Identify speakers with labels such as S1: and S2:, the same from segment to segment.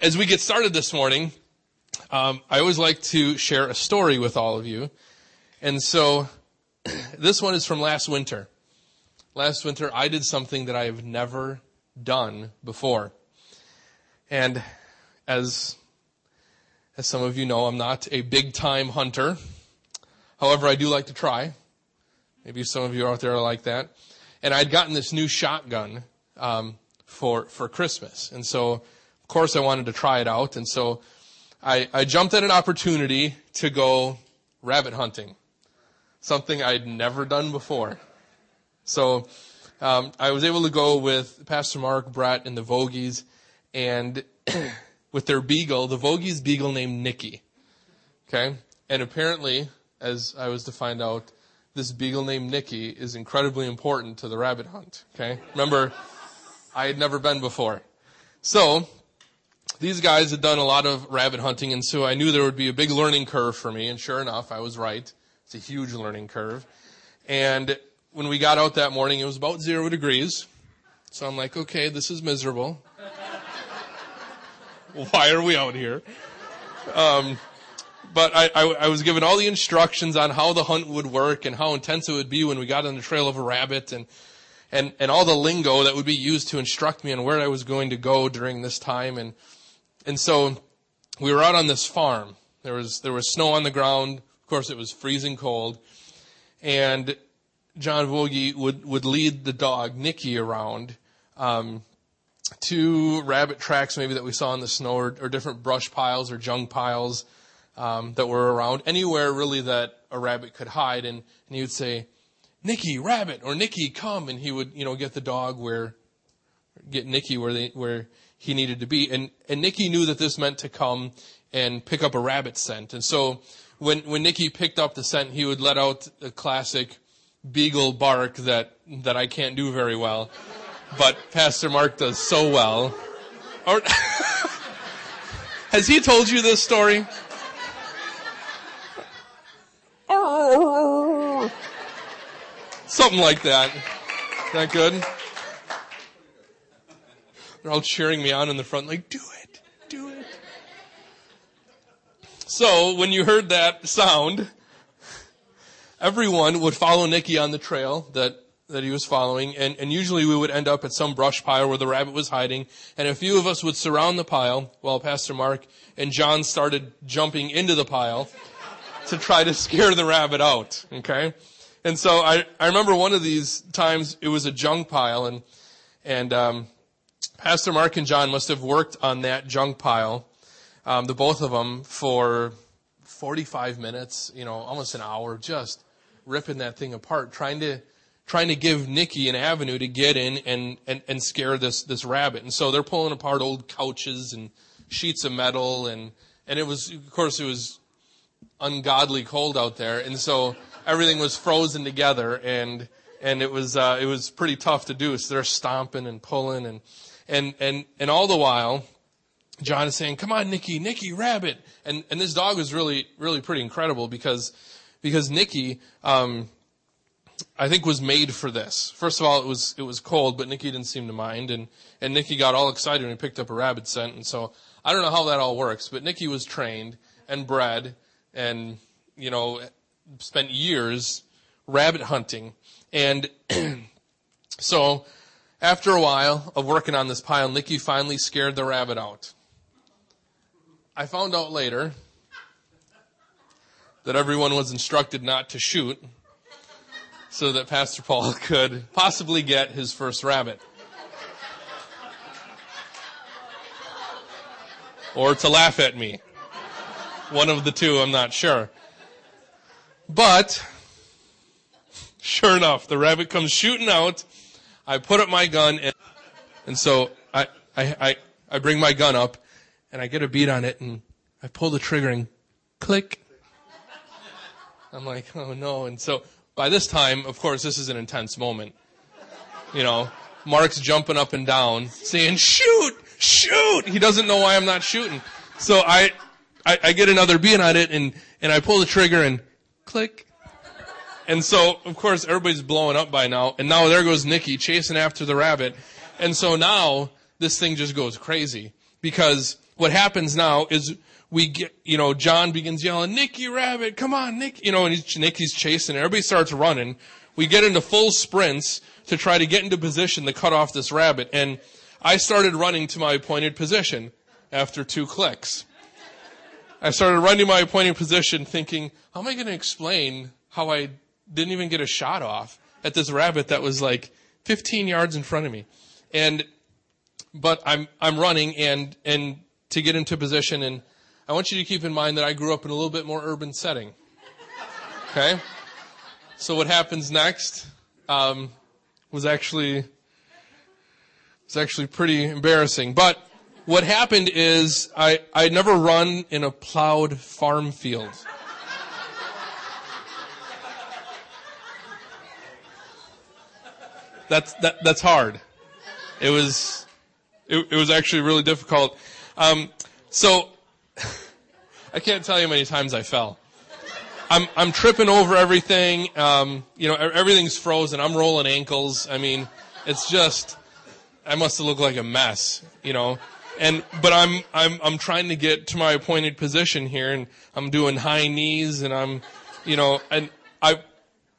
S1: as we get started this morning, um, I always like to share a story with all of you. And so this one is from last winter. Last winter, I did something that I have never done before. And as, as some of you know, I'm not a big time hunter. However, I do like to try. Maybe some of you out there are like that. And I'd gotten this new shotgun um, for for Christmas, and so course I wanted to try it out. And so I, I jumped at an opportunity to go rabbit hunting, something I'd never done before. So um, I was able to go with Pastor Mark, Brett, and the Vogies, and with their beagle, the Vogies beagle named Nikki. Okay, and apparently, as I was to find out, this beagle named Nikki is incredibly important to the rabbit hunt. Okay, remember, I had never been before, so these guys had done a lot of rabbit hunting, and so I knew there would be a big learning curve for me, and sure enough, I was right. It's a huge learning curve. And when we got out that morning, it was about zero degrees. So I'm like, okay, this is miserable. Why are we out here? Um, but I, I, I, was given all the instructions on how the hunt would work and how intense it would be when we got on the trail of a rabbit and, and, and all the lingo that would be used to instruct me on where I was going to go during this time. And, and so we were out on this farm. There was, there was snow on the ground. Of course, it was freezing cold. And John Vogie would, would lead the dog, Nikki, around, um, to rabbit tracks maybe that we saw in the snow or, or different brush piles or junk piles, um, that were around. Anywhere really that a rabbit could hide. And, and he would say, Nikki, rabbit, or Nikki, come. And he would, you know, get the dog where, get Nikki where they, where he needed to be. And, and Nikki knew that this meant to come and pick up a rabbit scent. And so when, when Nikki picked up the scent, he would let out the classic beagle bark that, that I can't do very well. But Pastor Mark does so well. Or, has he told you this story? Oh. Something like that. Is that good? They're all cheering me on in the front, like, do it, do it. So when you heard that sound, everyone would follow Nikki on the trail that, that he was following, and, and usually we would end up at some brush pile where the rabbit was hiding, and a few of us would surround the pile while Pastor Mark and John started jumping into the pile to try to scare the rabbit out, okay? And so I, I remember one of these times it was a junk pile and, and, um, Pastor Mark and John must have worked on that junk pile, um, the both of them, for 45 minutes, you know, almost an hour, just ripping that thing apart, trying to, trying to give Nikki an avenue to get in and, and, and scare this, this rabbit. And so they're pulling apart old couches and sheets of metal and, and it was, of course, it was ungodly cold out there. And so everything was frozen together and, and it was, uh, it was pretty tough to do. So they're stomping and pulling and, and, and, and all the while, John is saying, come on, Nikki, Nikki, rabbit. And, and this dog was really, really pretty incredible because, because Nikki, um, I think was made for this. First of all, it was, it was cold, but Nikki didn't seem to mind. And, and Nikki got all excited when he picked up a rabbit scent. And so I don't know how that all works, but Nikki was trained and bred and, you know, spent years rabbit hunting. And so after a while of working on this pile, Nikki finally scared the rabbit out. I found out later that everyone was instructed not to shoot so that Pastor Paul could possibly get his first rabbit. Or to laugh at me. One of the two, I'm not sure. But, sure enough, the rabbit comes shooting out I put up my gun and, and so I, I, I, I bring my gun up and I get a beat on it and I pull the trigger and click. I'm like, oh no. And so by this time, of course, this is an intense moment. You know, Mark's jumping up and down saying, shoot, shoot. He doesn't know why I'm not shooting. So I, I, I get another beat on it and, and I pull the trigger and click. And so, of course, everybody's blowing up by now. And now there goes Nikki chasing after the rabbit. And so now this thing just goes crazy. because what happens now is we get, you know, John begins yelling, Nikki Rabbit, come on, Nick, you know, and he's, Nicky's chasing, everybody starts running. We get into full sprints to try to get into position to cut off this rabbit. And I started running to my appointed position after two clicks. I started running to my appointed position thinking, how am I going to explain how I didn't even get a shot off at this rabbit that was like 15 yards in front of me? And, but I'm, I'm running and, and to get into position and I want you to keep in mind that I grew up in a little bit more urban setting. Okay? So what happens next um, was actually was actually pretty embarrassing. But what happened is I I never run in a plowed farm field. That's that that's hard. It was it, it was actually really difficult. Um, so I can't tell you how many times I fell. I'm I'm tripping over everything. Um, you know, everything's frozen. I'm rolling ankles. I mean, it's just I must have looked like a mess. You know, and but I'm I'm I'm trying to get to my appointed position here, and I'm doing high knees, and I'm, you know, and I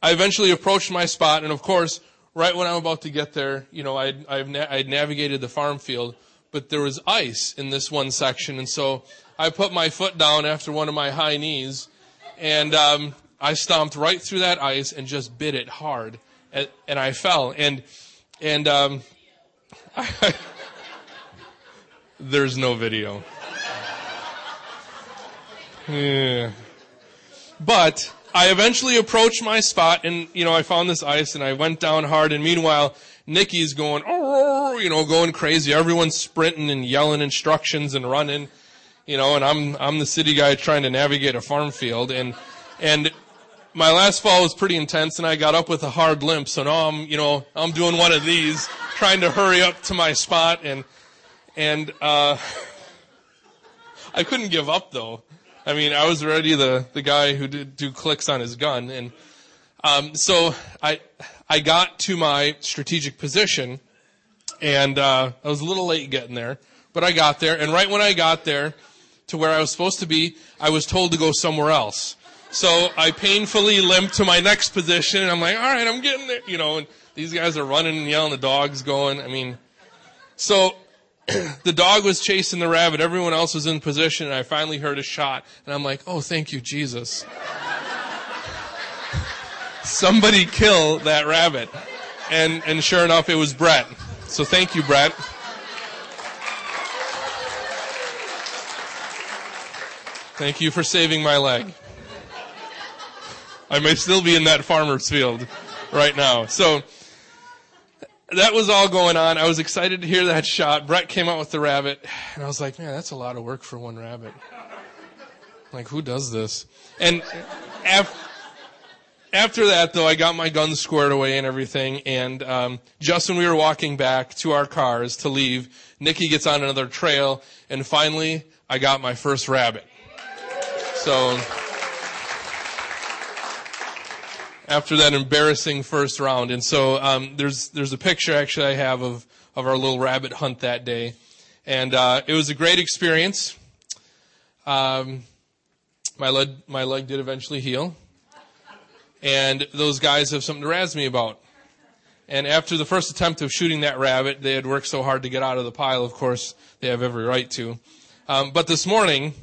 S1: I eventually approached my spot, and of course, right when I'm about to get there, you know, I'd I've na- I'd navigated the farm field, but there was ice in this one section, and so I put my foot down after one of my high knees, and um, I stomped right through that ice and just bit it hard, and, and I fell. And and um, I, there's no video. Yeah. But I eventually approached my spot, and you know I found this ice, and I went down hard. And meanwhile, Nikki's going, oh, you know, going crazy. Everyone's sprinting and yelling instructions and running you know, and I'm I'm the city guy trying to navigate a farm field, and and my last fall was pretty intense, and I got up with a hard limp. So now I'm you know I'm doing one of these, trying to hurry up to my spot, and and uh, I couldn't give up though. I mean, I was already the the guy who did do clicks on his gun, and um, so I I got to my strategic position, and uh, I was a little late getting there, but I got there, and right when I got there to where I was supposed to be, I was told to go somewhere else. So I painfully limped to my next position, and I'm like, all right, I'm getting there, you know, and these guys are running and yelling, the dog's going. I mean, so the dog was chasing the rabbit, everyone else was in position, and I finally heard a shot, and I'm like, oh, thank you, Jesus. Somebody kill that rabbit. And, and sure enough, it was Brett. So thank you, Brett. Thank you for saving my leg. I may still be in that farmer's field right now. So that was all going on. I was excited to hear that shot. Brett came out with the rabbit, and I was like, man, that's a lot of work for one rabbit. Like, who does this? And af- after that, though, I got my gun squared away and everything. And um, just when we were walking back to our cars to leave, Nikki gets on another trail, and finally, I got my first rabbit. So after that embarrassing first round, and so um, there's there's a picture actually I have of of our little rabbit hunt that day, and uh, it was a great experience. Um, my leg my leg did eventually heal, and those guys have something to razz me about. And after the first attempt of shooting that rabbit, they had worked so hard to get out of the pile. Of course, they have every right to. Um, but this morning,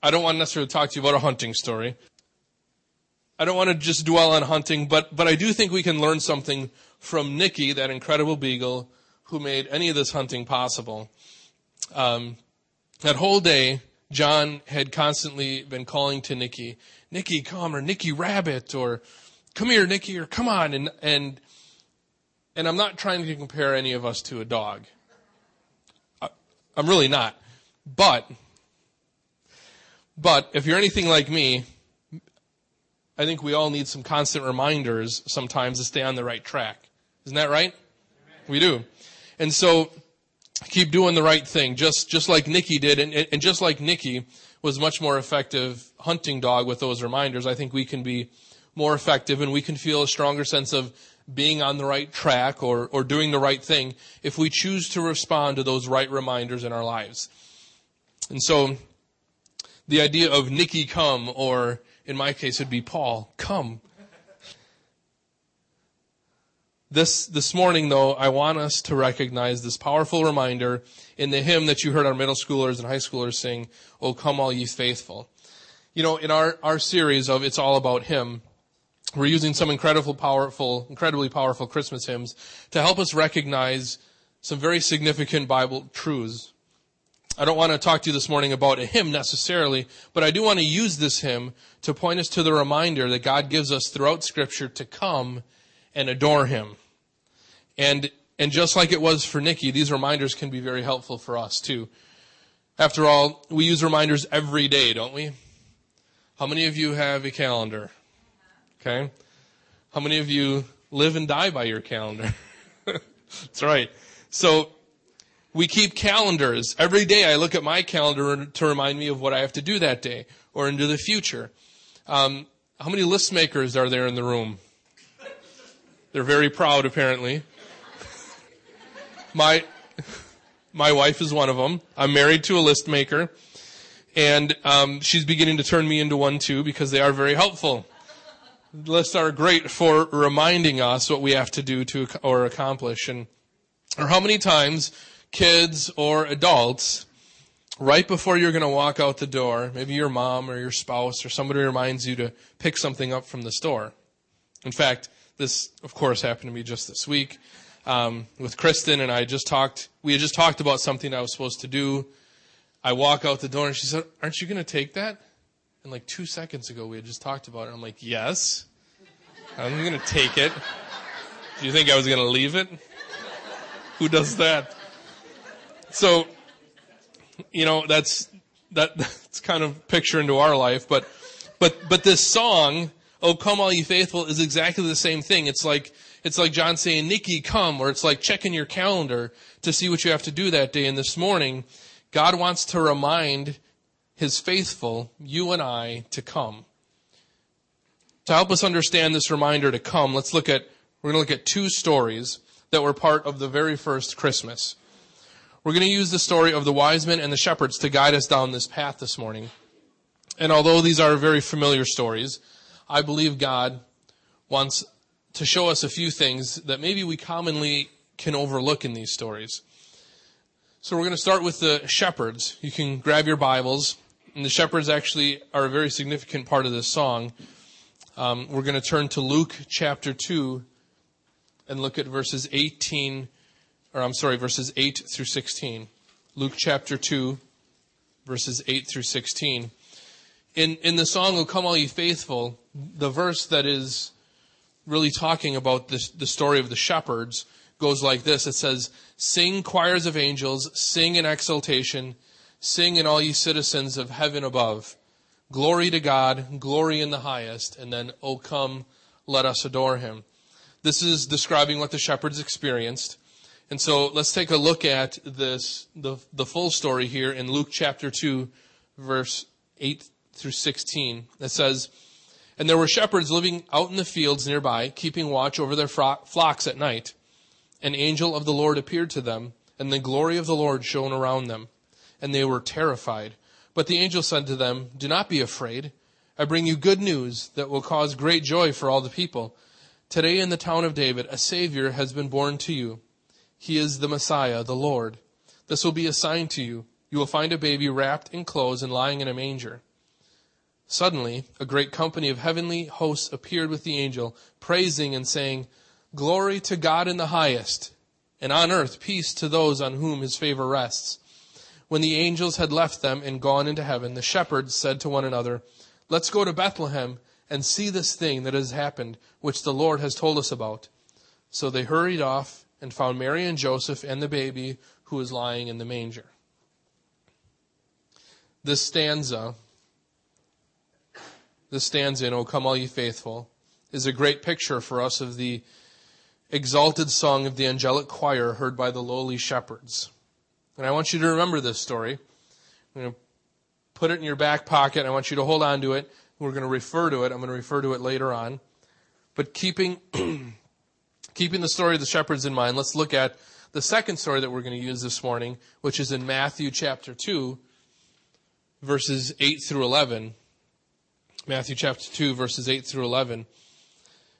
S1: I don't want to necessarily talk to you about a hunting story. I don't want to just dwell on hunting, but, but I do think we can learn something from Nikki, that incredible beagle who made any of this hunting possible. Um, that whole day, John had constantly been calling to Nikki, Nikki, come, or Nikki Rabbit, or come here, Nikki, or come on. And, and, and I'm not trying to compare any of us to a dog. I, I'm really not. But but if you're anything like me, I think we all need some constant reminders sometimes to stay on the right track. Isn't that right? We do. And so keep doing the right thing, just, just like Nikki did. And, and just like Nikki was much more effective hunting dog with those reminders, I think we can be more effective and we can feel a stronger sense of being on the right track or, or doing the right thing if we choose to respond to those right reminders in our lives. And so the idea of Nikki come, or in my case it'd be Paul, come. This, this morning though, I want us to recognize this powerful reminder in the hymn that you heard our middle schoolers and high schoolers sing, Oh come all ye faithful. You know, in our, our series of It's All About Him, we're using some incredible, powerful, incredibly powerful Christmas hymns to help us recognize some very significant Bible truths. I don't want to talk to you this morning about a hymn necessarily, but I do want to use this hymn to point us to the reminder that God gives us throughout scripture to come and adore Him. And, and just like it was for Nikki, these reminders can be very helpful for us too. After all, we use reminders every day, don't we? How many of you have a calendar? Okay. How many of you live and die by your calendar? That's right. So we keep calendars. Every day I look at my calendar to remind me of what I have to do that day or into the future. Um, how many list makers are there in the room? They're very proud, apparently. my, my wife is one of them. I'm married to a list maker. And um, she's beginning to turn me into one too because they are very helpful lists are great for reminding us what we have to do to or accomplish and or how many times kids or adults right before you're going to walk out the door maybe your mom or your spouse or somebody reminds you to pick something up from the store in fact this of course happened to me just this week um, with kristen and i just talked we had just talked about something i was supposed to do i walk out the door and she said aren't you going to take that and like two seconds ago, we had just talked about it. I'm like, yes, I'm going to take it. Do you think I was going to leave it? Who does that? So, you know, that's, that, that's kind of picture into our life, but, but, but this song, Oh, come all ye faithful is exactly the same thing. It's like, it's like John saying, Nikki, come, or it's like checking your calendar to see what you have to do that day. And this morning, God wants to remind his faithful, you and I, to come. To help us understand this reminder to come, let's look at, we're going to look at two stories that were part of the very first Christmas. We're going to use the story of the wise men and the shepherds to guide us down this path this morning. And although these are very familiar stories, I believe God wants to show us a few things that maybe we commonly can overlook in these stories. So we're going to start with the shepherds. You can grab your Bibles and the shepherds actually are a very significant part of this song. Um, we're going to turn to Luke chapter 2 and look at verses 18, or I'm sorry, verses 8 through 16. Luke chapter 2, verses 8 through 16. In, in the song, O Come All Ye Faithful, the verse that is really talking about this, the story of the shepherds goes like this. It says, Sing choirs of angels, sing in exultation, Sing in all ye citizens of heaven above. Glory to God, glory in the highest, and then, O come, let us adore him. This is describing what the shepherds experienced. And so let's take a look at this, the, the full story here in Luke chapter 2, verse 8 through 16. It says, And there were shepherds living out in the fields nearby, keeping watch over their flocks at night. An angel of the Lord appeared to them, and the glory of the Lord shone around them and they were terrified. But the angel said to them, Do not be afraid. I bring you good news that will cause great joy for all the people. Today in the town of David, a Savior has been born to you. He is the Messiah, the Lord. This will be a sign to you. You will find a baby wrapped in clothes and lying in a manger. Suddenly, a great company of heavenly hosts appeared with the angel, praising and saying, Glory to God in the highest, and on earth peace to those on whom his favor rests. When the angels had left them and gone into heaven, the shepherds said to one another, Let's go to Bethlehem and see this thing that has happened, which the Lord has told us about. So they hurried off and found Mary and Joseph and the baby who was lying in the manger. This stanza, this stanza in O Come All Ye Faithful, is a great picture for us of the exalted song of the angelic choir heard by the lowly shepherds. And I want you to remember this story. I'm going to put it in your back pocket. I want you to hold on to it. We're going to refer to it. I'm going to refer to it later on. But keeping, keeping the story of the shepherds in mind, let's look at the second story that we're going to use this morning, which is in Matthew chapter 2, verses 8 through 11. Matthew chapter 2, verses 8 through 11.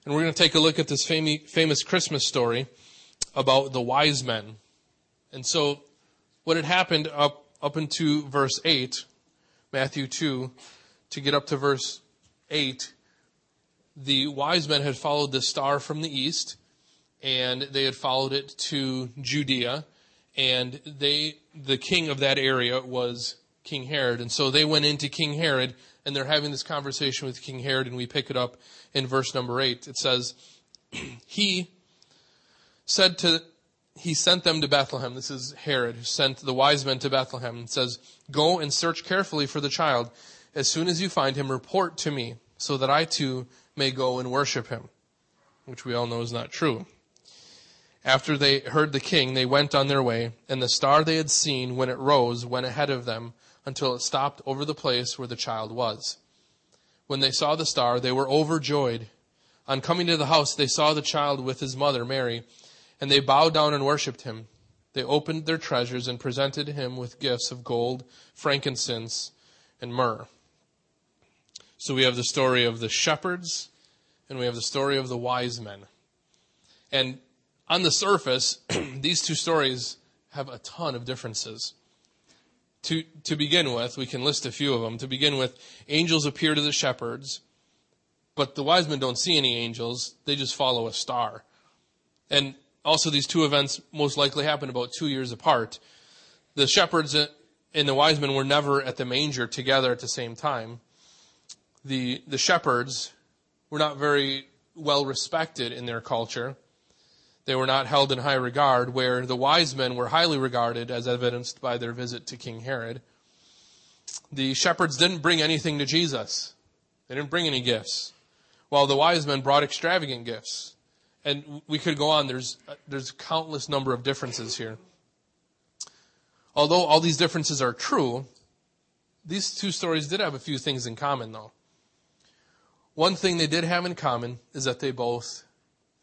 S1: And we're going to take a look at this famous Christmas story about the wise men. And so, what had happened up, up into verse 8, Matthew 2, to get up to verse 8, the wise men had followed the star from the east, and they had followed it to Judea, and they, the king of that area was King Herod. And so they went into King Herod, and they're having this conversation with King Herod, and we pick it up in verse number 8. It says, He said to, he sent them to Bethlehem. This is Herod who sent the wise men to Bethlehem and says, Go and search carefully for the child. As soon as you find him, report to me so that I too may go and worship him, which we all know is not true. After they heard the king, they went on their way, and the star they had seen when it rose went ahead of them until it stopped over the place where the child was. When they saw the star, they were overjoyed. On coming to the house, they saw the child with his mother, Mary, and they bowed down and worshipped him. They opened their treasures and presented him with gifts of gold, frankincense, and myrrh. So we have the story of the shepherds, and we have the story of the wise men. And on the surface, these two stories have a ton of differences. To, to begin with, we can list a few of them. To begin with, angels appear to the shepherds, but the wise men don't see any angels. They just follow a star. And also, these two events most likely happened about two years apart. The shepherds and the wise men were never at the manger together at the same time. The, the shepherds were not very well respected in their culture. They were not held in high regard, where the wise men were highly regarded, as evidenced by their visit to King Herod. The shepherds didn't bring anything to Jesus. They didn't bring any gifts, while the wise men brought extravagant gifts. And we could go on. There's, there's countless number of differences here. Although all these differences are true, these two stories did have a few things in common, though. One thing they did have in common is that they both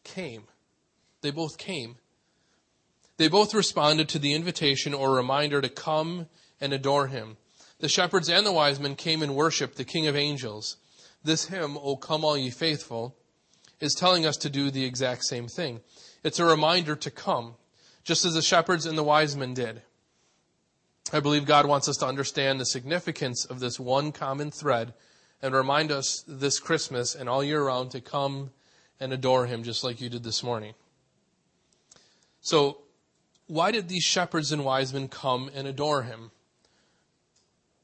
S1: came. They both came. They both responded to the invitation or reminder to come and adore him. The shepherds and the wise men came and worshiped the King of Angels. This hymn, O come all ye faithful, is telling us to do the exact same thing. It's a reminder to come, just as the shepherds and the wise men did. I believe God wants us to understand the significance of this one common thread and remind us this Christmas and all year round to come and adore Him just like you did this morning. So, why did these shepherds and wise men come and adore him?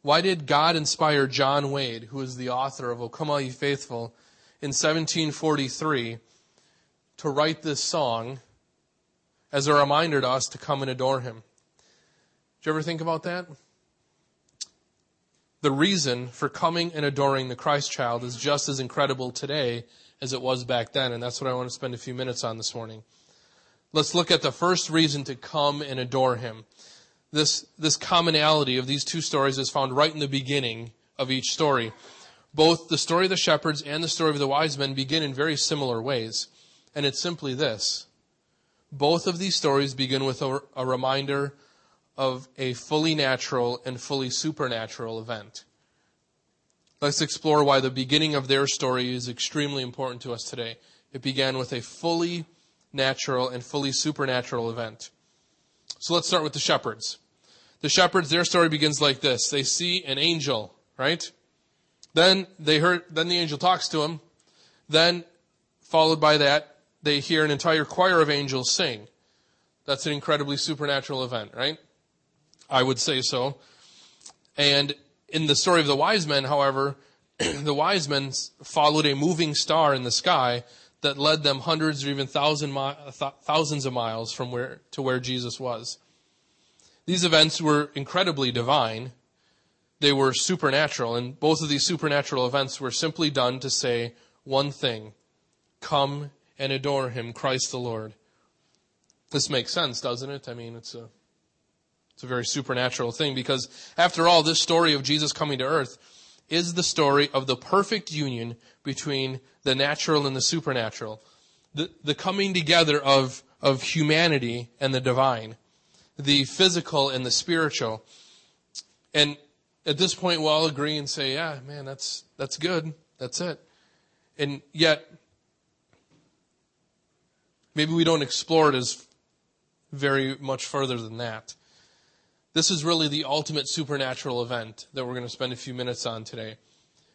S1: Why did God inspire John Wade, who is the author of O Come All Ye Faithful, in 1743 to write this song as a reminder to us to come and adore him? Did you ever think about that? The reason for coming and adoring the Christ child is just as incredible today as it was back then, and that's what I want to spend a few minutes on this morning. Let's look at the first reason to come and adore him. This, this commonality of these two stories is found right in the beginning of each story. Both the story of the shepherds and the story of the wise men begin in very similar ways. And it's simply this. Both of these stories begin with a, a reminder of a fully natural and fully supernatural event. Let's explore why the beginning of their story is extremely important to us today. It began with a fully natural, and fully supernatural event. So let's start with the shepherds. The shepherds, their story begins like this. They see an angel, right? Then they heard, then the angel talks to them. Then, followed by that, they hear an entire choir of angels sing. That's an incredibly supernatural event, right? I would say so. And in the story of the wise men, however, the wise men followed a moving star in the sky that led them hundreds or even thousand mi- thousands of miles from where to where Jesus was. These events were incredibly divine. They were supernatural, and both of these supernatural events were simply done to say one thing come and adore him, Christ the Lord. This makes sense, doesn't it? I mean, it's a, it's a very supernatural thing because after all, this story of Jesus coming to earth is the story of the perfect union between the natural and the supernatural. the, the coming together of, of humanity and the divine, the physical and the spiritual. And at this point, we'll all agree and say, yeah, man, that's, that's good. That's it. And yet, maybe we don't explore it as very much further than that. This is really the ultimate supernatural event that we're going to spend a few minutes on today.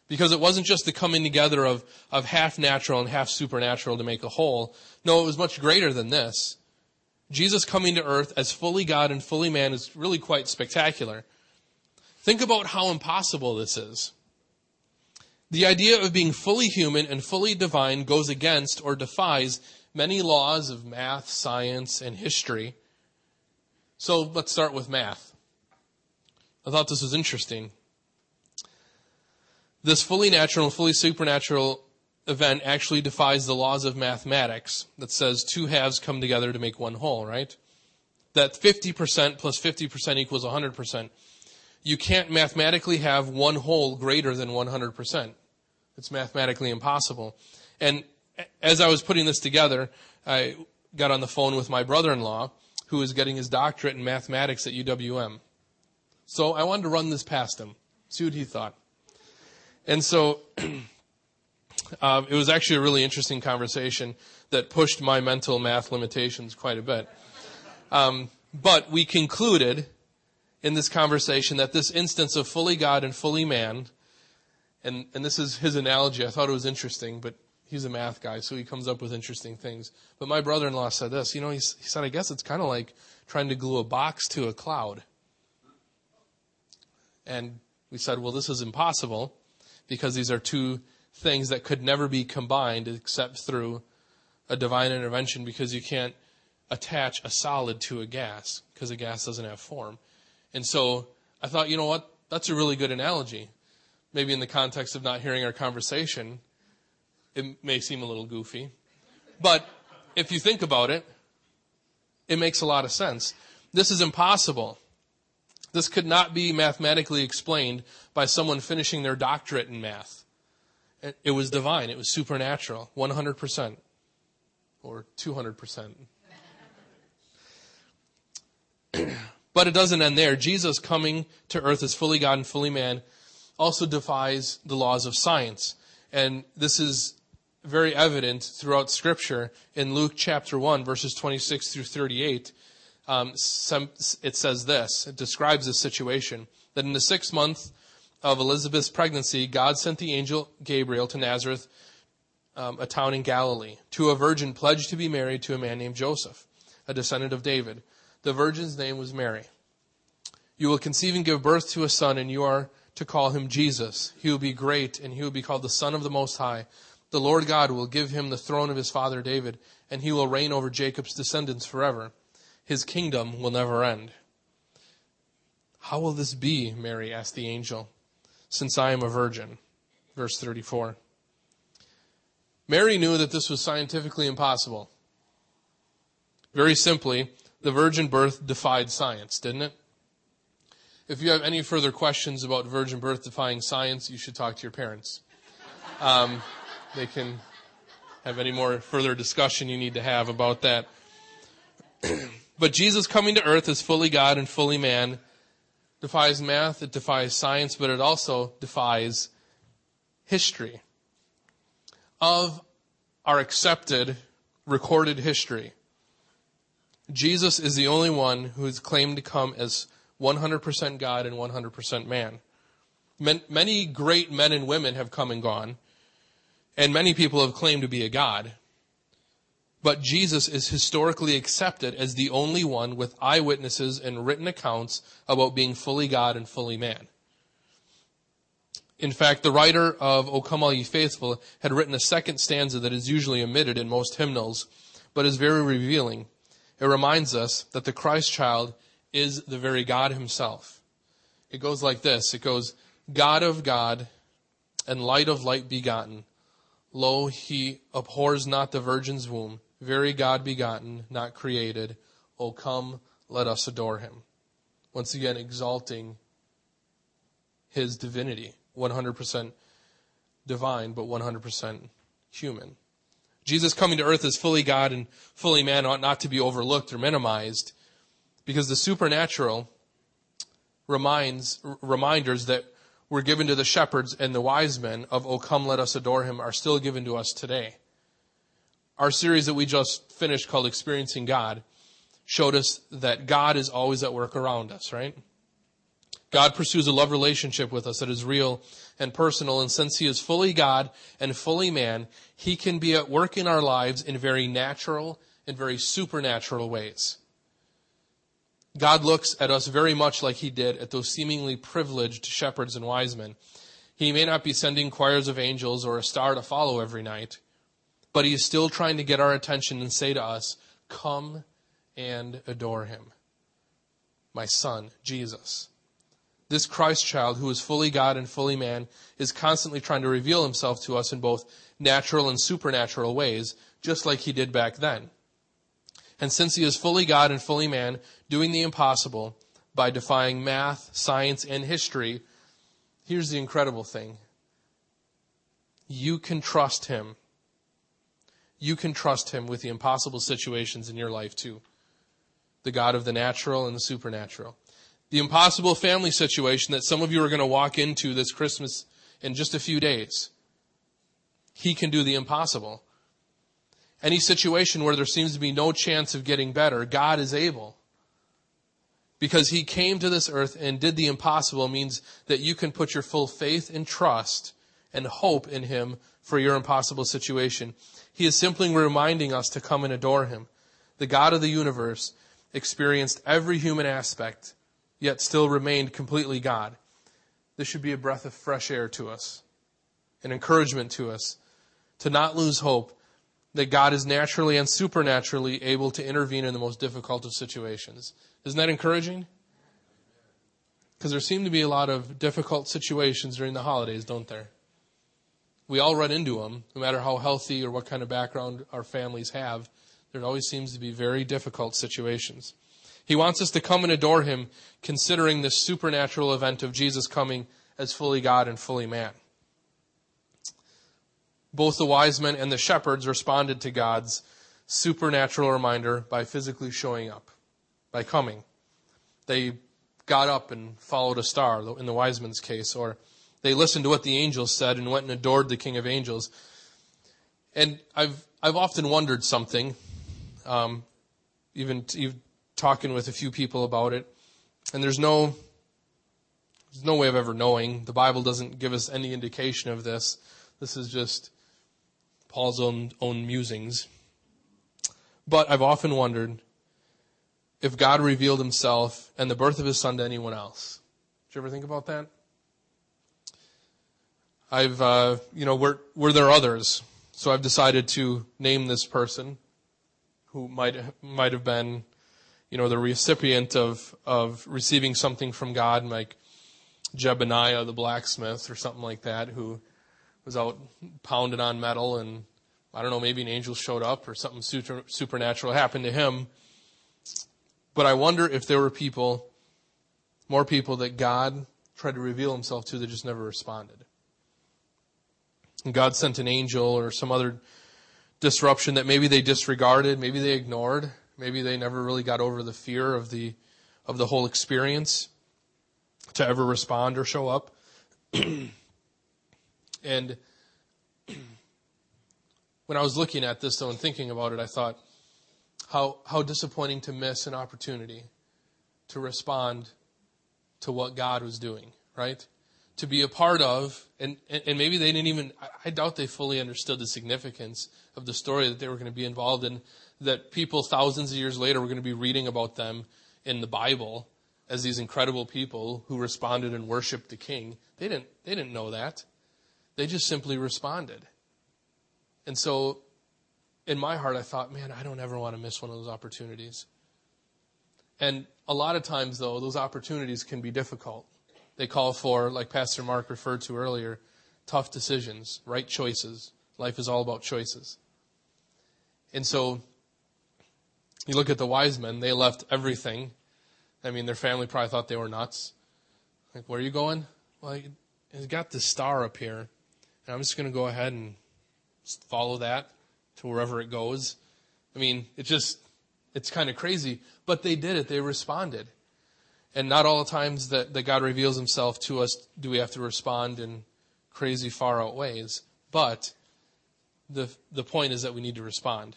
S1: Because it wasn't just the coming together of, of half natural and half supernatural to make a whole. No, it was much greater than this. Jesus coming to earth as fully God and fully man is really quite spectacular. Think about how impossible this is. The idea of being fully human and fully divine goes against or defies many laws of math, science, and history. So let's start with math. I thought this was interesting. This fully natural and fully supernatural event actually defies the laws of mathematics that says two halves come together to make one whole, right? That 50% plus 50% equals 100%. You can't mathematically have one whole greater than 100%. It's mathematically impossible. And as I was putting this together, I got on the phone with my brother-in-law, who is getting his doctorate in mathematics at UWM. So I wanted to run this past him, see what he thought. And so um, it was actually a really interesting conversation that pushed my mental math limitations quite a bit. Um, but we concluded in this conversation that this instance of fully God and fully man, and, and this is his analogy, I thought it was interesting, but he's a math guy, so he comes up with interesting things. But my brother in law said this, you know, he, he said, I guess it's kind of like trying to glue a box to a cloud. And we said, well, this is impossible because these are two things that could never be combined except through a divine intervention because you can't attach a solid to a gas because a gas doesn't have form. And so I thought, you know what? That's a really good analogy. Maybe in the context of not hearing our conversation, it may seem a little goofy. But if you think about it, it makes a lot of sense. This is impossible. This could not be mathematically explained by someone finishing their doctorate in math. It was divine. It was supernatural. 100%. Or 200%. but it doesn't end there. Jesus coming to earth as fully God and fully man also defies the laws of science. And this is very evident throughout Scripture. In Luke chapter 1, verses 26 through 38, um, some, it says this. It describes this situation. That in the sixth month of Elizabeth's pregnancy, God sent the angel Gabriel to Nazareth, um, a town in Galilee, to a virgin pledged to be married to a man named Joseph, a descendant of David. The virgin's name was Mary. You will conceive and give birth to a son, and you are to call him Jesus. He will be great, and he will be called the Son of the Most High. The Lord God will give him the throne of his father David, and he will reign over Jacob's descendants forever. His kingdom will never end. How will this be? Mary asked the angel, since I am a virgin. Verse 34. Mary knew that this was scientifically impossible. Very simply, the virgin birth defied science, didn't it? If you have any further questions about virgin birth defying science, you should talk to your parents. Um, they can have any more further discussion you need to have about that. but Jesus coming to earth as fully God and fully man defies math, it defies science, but it also defies history. Of our accepted, recorded history, Jesus is the only one who has claimed to come as 100% God and 100% man. Many great men and women have come and gone, and many people have claimed to be a God. But Jesus is historically accepted as the only one with eyewitnesses and written accounts about being fully God and fully man. In fact, the writer of O Come All Ye Faithful had written a second stanza that is usually omitted in most hymnals, but is very revealing. It reminds us that the Christ child is the very God himself. It goes like this. It goes, God of God and light of light begotten, Lo, he abhors not the virgin's womb, very God begotten, not created. O come, let us adore him. Once again, exalting his divinity. 100% divine, but 100% human. Jesus coming to earth as fully God and fully man ought not to be overlooked or minimized because the supernatural reminds, reminders that were given to the shepherds and the wise men of, Oh, come, let us adore him, are still given to us today. Our series that we just finished called Experiencing God showed us that God is always at work around us, right? God pursues a love relationship with us that is real and personal, and since He is fully God and fully man, He can be at work in our lives in very natural and very supernatural ways. God looks at us very much like He did at those seemingly privileged shepherds and wise men. He may not be sending choirs of angels or a star to follow every night, but He is still trying to get our attention and say to us, Come and adore Him. My Son, Jesus. This Christ child, who is fully God and fully man, is constantly trying to reveal himself to us in both natural and supernatural ways, just like he did back then. And since he is fully God and fully man, doing the impossible by defying math, science, and history, here's the incredible thing. You can trust him. You can trust him with the impossible situations in your life too. The God of the natural and the supernatural the impossible family situation that some of you are going to walk into this Christmas in just a few days. He can do the impossible. Any situation where there seems to be no chance of getting better, God is able. Because He came to this earth and did the impossible means that you can put your full faith and trust and hope in Him for your impossible situation. He is simply reminding us to come and adore Him. The God of the universe experienced every human aspect yet still remained completely God. This should be a breath of fresh air to us, an encouragement to us to not lose hope that God is naturally and supernaturally able to intervene in the most difficult of situations. Isn't that encouraging? Because there seem to be a lot of difficult situations during the holidays, don't there? We all run into them, no matter how healthy or what kind of background our families have. There always seems to be very difficult situations. He wants us to come and adore him, considering this supernatural event of Jesus coming as fully God and fully man. Both the wise men and the shepherds responded to God's supernatural reminder by physically showing up, by coming. They got up and followed a star, in the wise men's case, or they listened to what the angels said and went and adored the King of Angels. And I've I've often wondered something, um, even, even talking with a few people about it, and there's no there's no way of ever knowing. The Bible doesn't give us any indication of this. This is just Paul's own own musings. But I've often wondered if God revealed himself and the birth of his son to anyone else. Did you ever think about that? I've, uh, you know, were, were there others? So I've decided to name this person who might, might have been you know, the recipient of, of receiving something from God, like Jebediah the blacksmith or something like that, who was out pounding on metal and I don't know, maybe an angel showed up or something super, supernatural happened to him. But I wonder if there were people, more people that God tried to reveal himself to that just never responded. God sent an angel or some other disruption that maybe they disregarded, maybe they ignored. Maybe they never really got over the fear of the of the whole experience to ever respond or show up. and when I was looking at this though and thinking about it, I thought how how disappointing to miss an opportunity to respond to what God was doing, right? To be a part of, and, and maybe they didn't even, I doubt they fully understood the significance of the story that they were going to be involved in that people thousands of years later were going to be reading about them in the Bible as these incredible people who responded and worshiped the king. They didn't, they didn't know that. They just simply responded. And so in my heart, I thought, man, I don't ever want to miss one of those opportunities. And a lot of times, though, those opportunities can be difficult. They call for, like Pastor Mark referred to earlier, tough decisions, right choices. Life is all about choices. And so you look at the wise men, they left everything. I mean, their family probably thought they were nuts. Like, where are you going? Well, he's got this star up here, and I'm just going to go ahead and follow that. to wherever it goes. I mean, it just, it's kind of crazy. But they did it. They responded. And not all the times that, that God reveals himself to us do we have to respond in crazy far out ways. But the, the point is that we need to respond.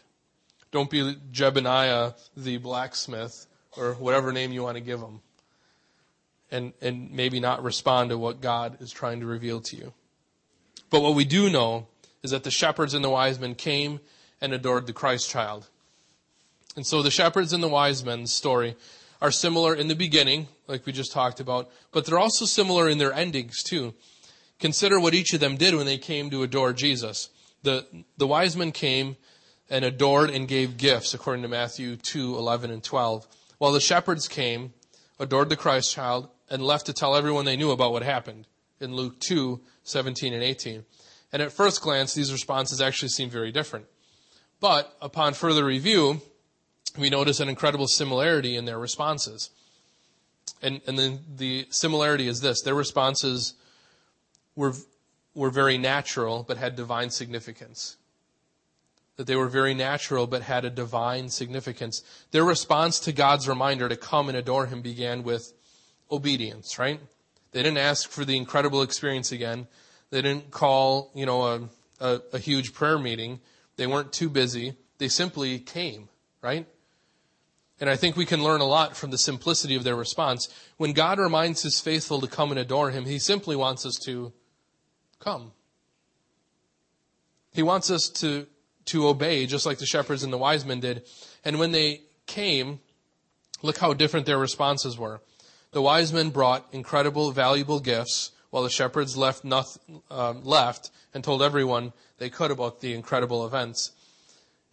S1: Don't be Jebediah the blacksmith or whatever name you want to give him. And, and maybe not respond to what God is trying to reveal to you. But what we do know is that the shepherds and the wise men came and adored the Christ child. And so the shepherds and the wise men's story are similar in the beginning, like we just talked about, but they're also similar in their endings too. Consider what each of them did when they came to adore Jesus. The, the wise men came and adored and gave gifts, according to Matthew 2, 11 and 12. While the shepherds came, adored the Christ child, and left to tell everyone they knew about what happened in Luke 2, 17 and 18. And at first glance, these responses actually seem very different. But upon further review, we notice an incredible similarity in their responses. And, and then the similarity is this their responses were, were very natural but had divine significance. That they were very natural but had a divine significance. Their response to God's reminder to come and adore Him began with obedience, right? They didn't ask for the incredible experience again. They didn't call, you know, a, a, a huge prayer meeting. They weren't too busy. They simply came, right? And I think we can learn a lot from the simplicity of their response. When God reminds his faithful to come and adore him, he simply wants us to come. He wants us to, to obey, just like the shepherds and the wise men did. And when they came, look how different their responses were. The wise men brought incredible, valuable gifts, while the shepherds left, nothing, uh, left and told everyone they could about the incredible events.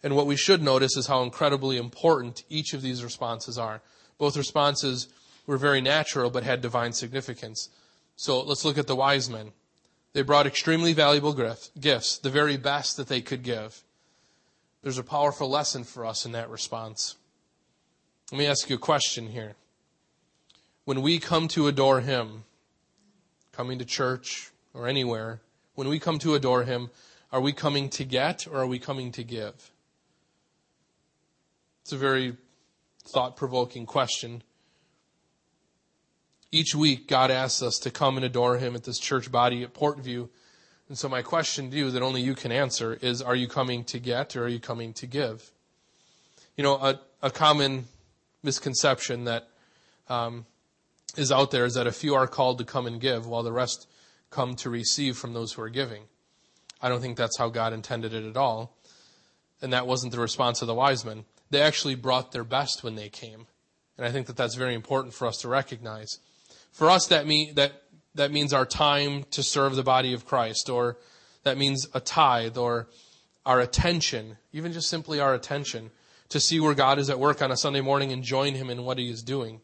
S1: And what we should notice is how incredibly important each of these responses are. Both responses were very natural but had divine significance. So let's look at the wise men. They brought extremely valuable gifts, the very best that they could give. There's a powerful lesson for us in that response. Let me ask you a question here. When we come to adore Him, coming to church or anywhere, when we come to adore Him, are we coming to get or are we coming to give? It's a very thought provoking question. Each week, God asks us to come and adore Him at this church body at Portview. And so, my question to you that only you can answer is Are you coming to get or are you coming to give? You know, a, a common misconception that um, is out there is that a few are called to come and give while the rest come to receive from those who are giving. I don't think that's how God intended it at all. And that wasn't the response of the wise men they actually brought their best when they came. And I think that that's very important for us to recognize. For us, that, mean, that, that means our time to serve the body of Christ, or that means a tithe, or our attention, even just simply our attention, to see where God is at work on a Sunday morning and join Him in what He is doing.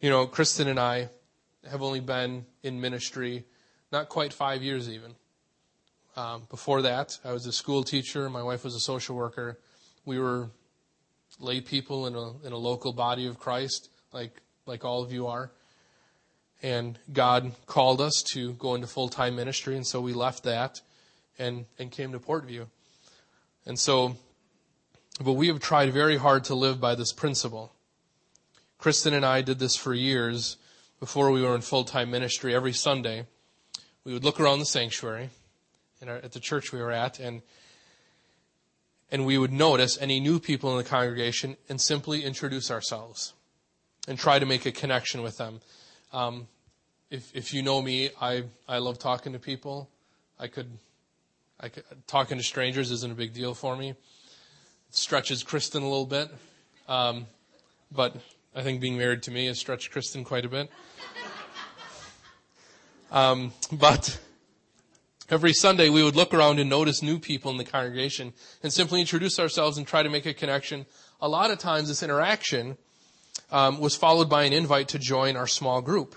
S1: You know, Kristen and I have only been in ministry not quite five years even. Um, before that, I was a school teacher. My wife was a social worker. We were lay people in a, in a local body of Christ, like, like all of you are. And God called us to go into full time ministry, and so we left that and, and came to Portview. And so, but we have tried very hard to live by this principle. Kristen and I did this for years before we were in full time ministry. Every Sunday, we would look around the sanctuary at the church we were at, and and we would notice any new people in the congregation and simply introduce ourselves and try to make a connection with them. Um, if, if you know me, I, I love talking to people. I could, I could, talking to strangers isn't a big deal for me. It stretches Kristen a little bit. Um, but I think being married to me has stretched Kristen quite a bit. Um, but, Every Sunday, we would look around and notice new people in the congregation and simply introduce ourselves and try to make a connection. A lot of times, this interaction um, was followed by an invite to join our small group.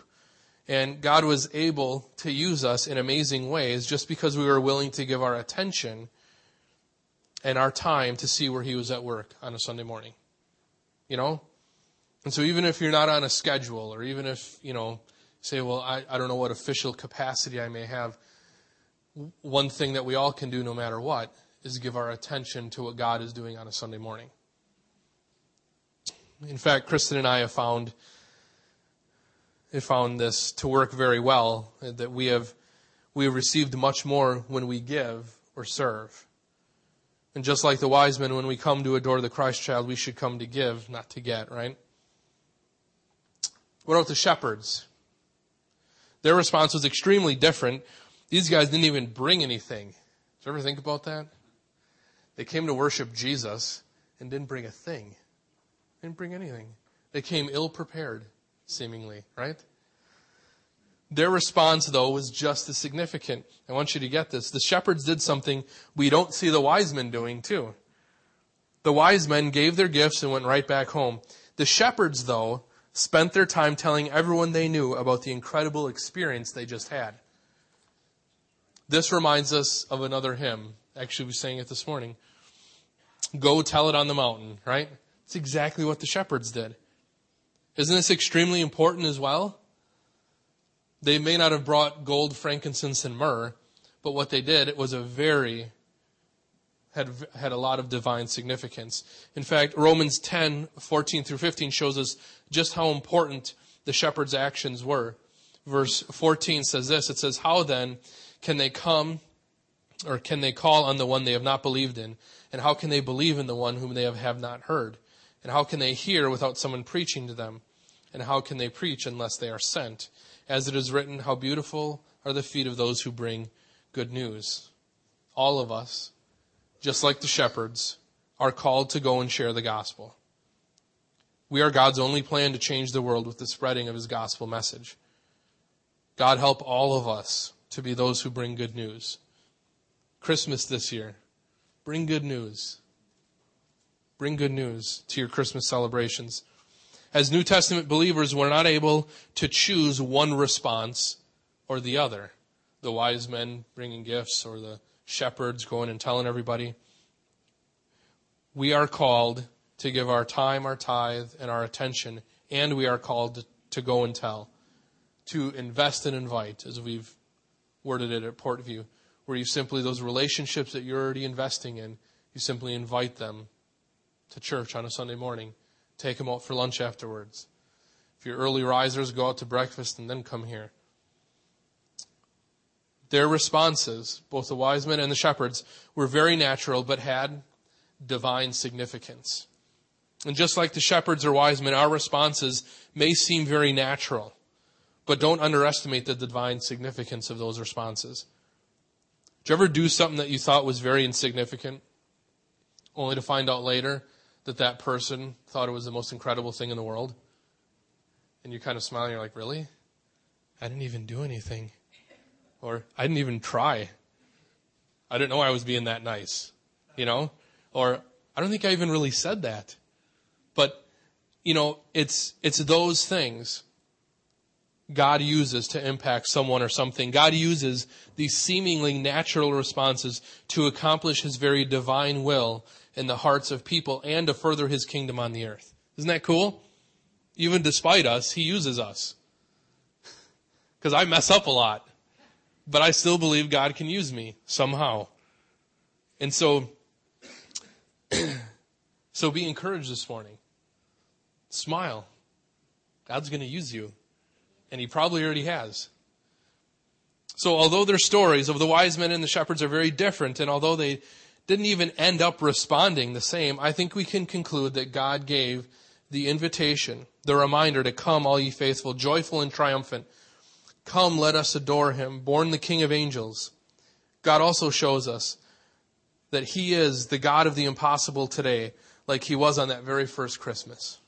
S1: And God was able to use us in amazing ways just because we were willing to give our attention and our time to see where He was at work on a Sunday morning. You know? And so even if you're not on a schedule, or even if, you know, say, well, I, I don't know what official capacity I may have, one thing that we all can do no matter what is give our attention to what God is doing on a Sunday morning. In fact, Kristen and I have found have found this to work very well, that we have we have received much more when we give or serve. And just like the wise men, when we come to adore the Christ child, we should come to give, not to get, right? What about the shepherds? Their response was extremely different. These guys didn't even bring anything. Did you ever think about that? They came to worship Jesus and didn't bring a thing. Didn't bring anything. They came ill prepared, seemingly, right? Their response, though, was just as significant. I want you to get this. The shepherds did something we don't see the wise men doing, too. The wise men gave their gifts and went right back home. The shepherds, though, spent their time telling everyone they knew about the incredible experience they just had. This reminds us of another hymn. Actually, we sang it this morning. Go tell it on the mountain, right? It's exactly what the shepherds did. Isn't this extremely important as well? They may not have brought gold, frankincense, and myrrh, but what they did it was a very had had a lot of divine significance. In fact, Romans 10, 14 through 15 shows us just how important the shepherd's actions were. Verse 14 says this it says, How then can they come or can they call on the one they have not believed in? And how can they believe in the one whom they have, have not heard? And how can they hear without someone preaching to them? And how can they preach unless they are sent? As it is written, How beautiful are the feet of those who bring good news. All of us, just like the shepherds, are called to go and share the gospel. We are God's only plan to change the world with the spreading of his gospel message. God help all of us to be those who bring good news. Christmas this year, bring good news. Bring good news to your Christmas celebrations. As New Testament believers, we're not able to choose one response or the other. The wise men bringing gifts or the shepherds going and telling everybody. We are called to give our time, our tithe, and our attention, and we are called to, go and tell, to invest and invite, as we've worded it at Portview, where you simply, those relationships that you're already investing in, you simply invite them to church on a Sunday morning. Take them out for lunch afterwards. If you're early risers, go out to breakfast and then come here. Their responses, both the wise men and the shepherds, were very natural but had divine significance. And just like the shepherds or wise men, our responses may seem very natural, but don't underestimate the divine significance of those responses. Did you ever do something that you thought was very insignificant, only to find out later that that person thought it was the most incredible thing in the world? And you kind of smile and you're like, really? I didn't even do anything. Or I didn't even try. I didn't know I was being that nice. You know? Or I don't think I even really said that. But, you know, it's, it's those things God uses to impact someone or something. God uses these seemingly natural responses to accomplish His very divine will in the hearts of people and to further His kingdom on the earth. Isn't that cool? Even despite us, He uses us. Because I mess up a lot. But I still believe God can use me somehow. And so, so be encouraged this morning. Smile. God's going to use you. And he probably already has. So although their stories of the wise men and the shepherds are very different, and although they didn't even end up responding the same, I think we can conclude that God gave the invitation, the reminder to come, all ye faithful, joyful and triumphant. Come, let us adore him, born the King of angels. God also shows us that he is the God of the impossible today, like he was on that very first Christmas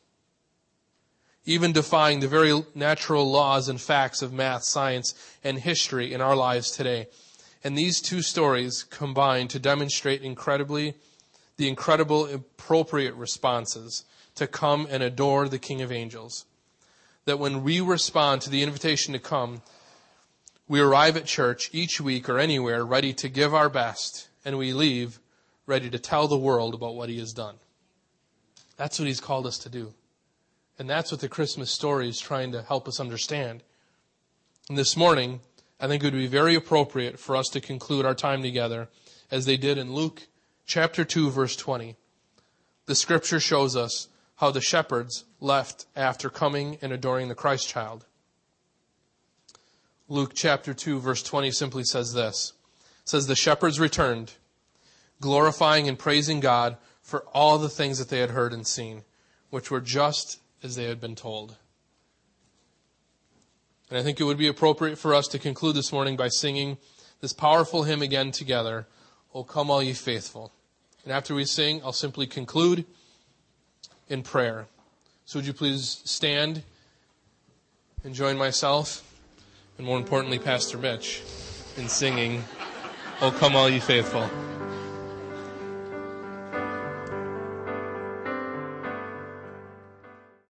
S1: even defying the very natural laws and facts of math, science, and history in our lives today. And these two stories combine to demonstrate incredibly the incredible appropriate responses to come and adore the King of Angels. That when we respond to the invitation to come, we arrive at church each week or anywhere ready to give our best, and we leave ready to tell the world about what He has done. That's what He's called us to do. And that's what the Christmas story is trying to help us understand. And this morning, I think it would be very appropriate for us to conclude our time together as they did in Luke chapter 2, verse 20, the scripture shows us how the shepherds left after coming and adoring the Christ child. Luke chapter 2, verse 20 simply says this. It says, The shepherds returned, glorifying and praising God for all the things that they had heard and seen, which were just as they had been told. And I think it would be appropriate for us to conclude this morning by singing this powerful hymn again together, O come all ye faithful. And after we sing, I'll simply conclude in prayer. So would you please stand and join myself, and more importantly, Pastor Mitch, in singing, O come all ye faithful.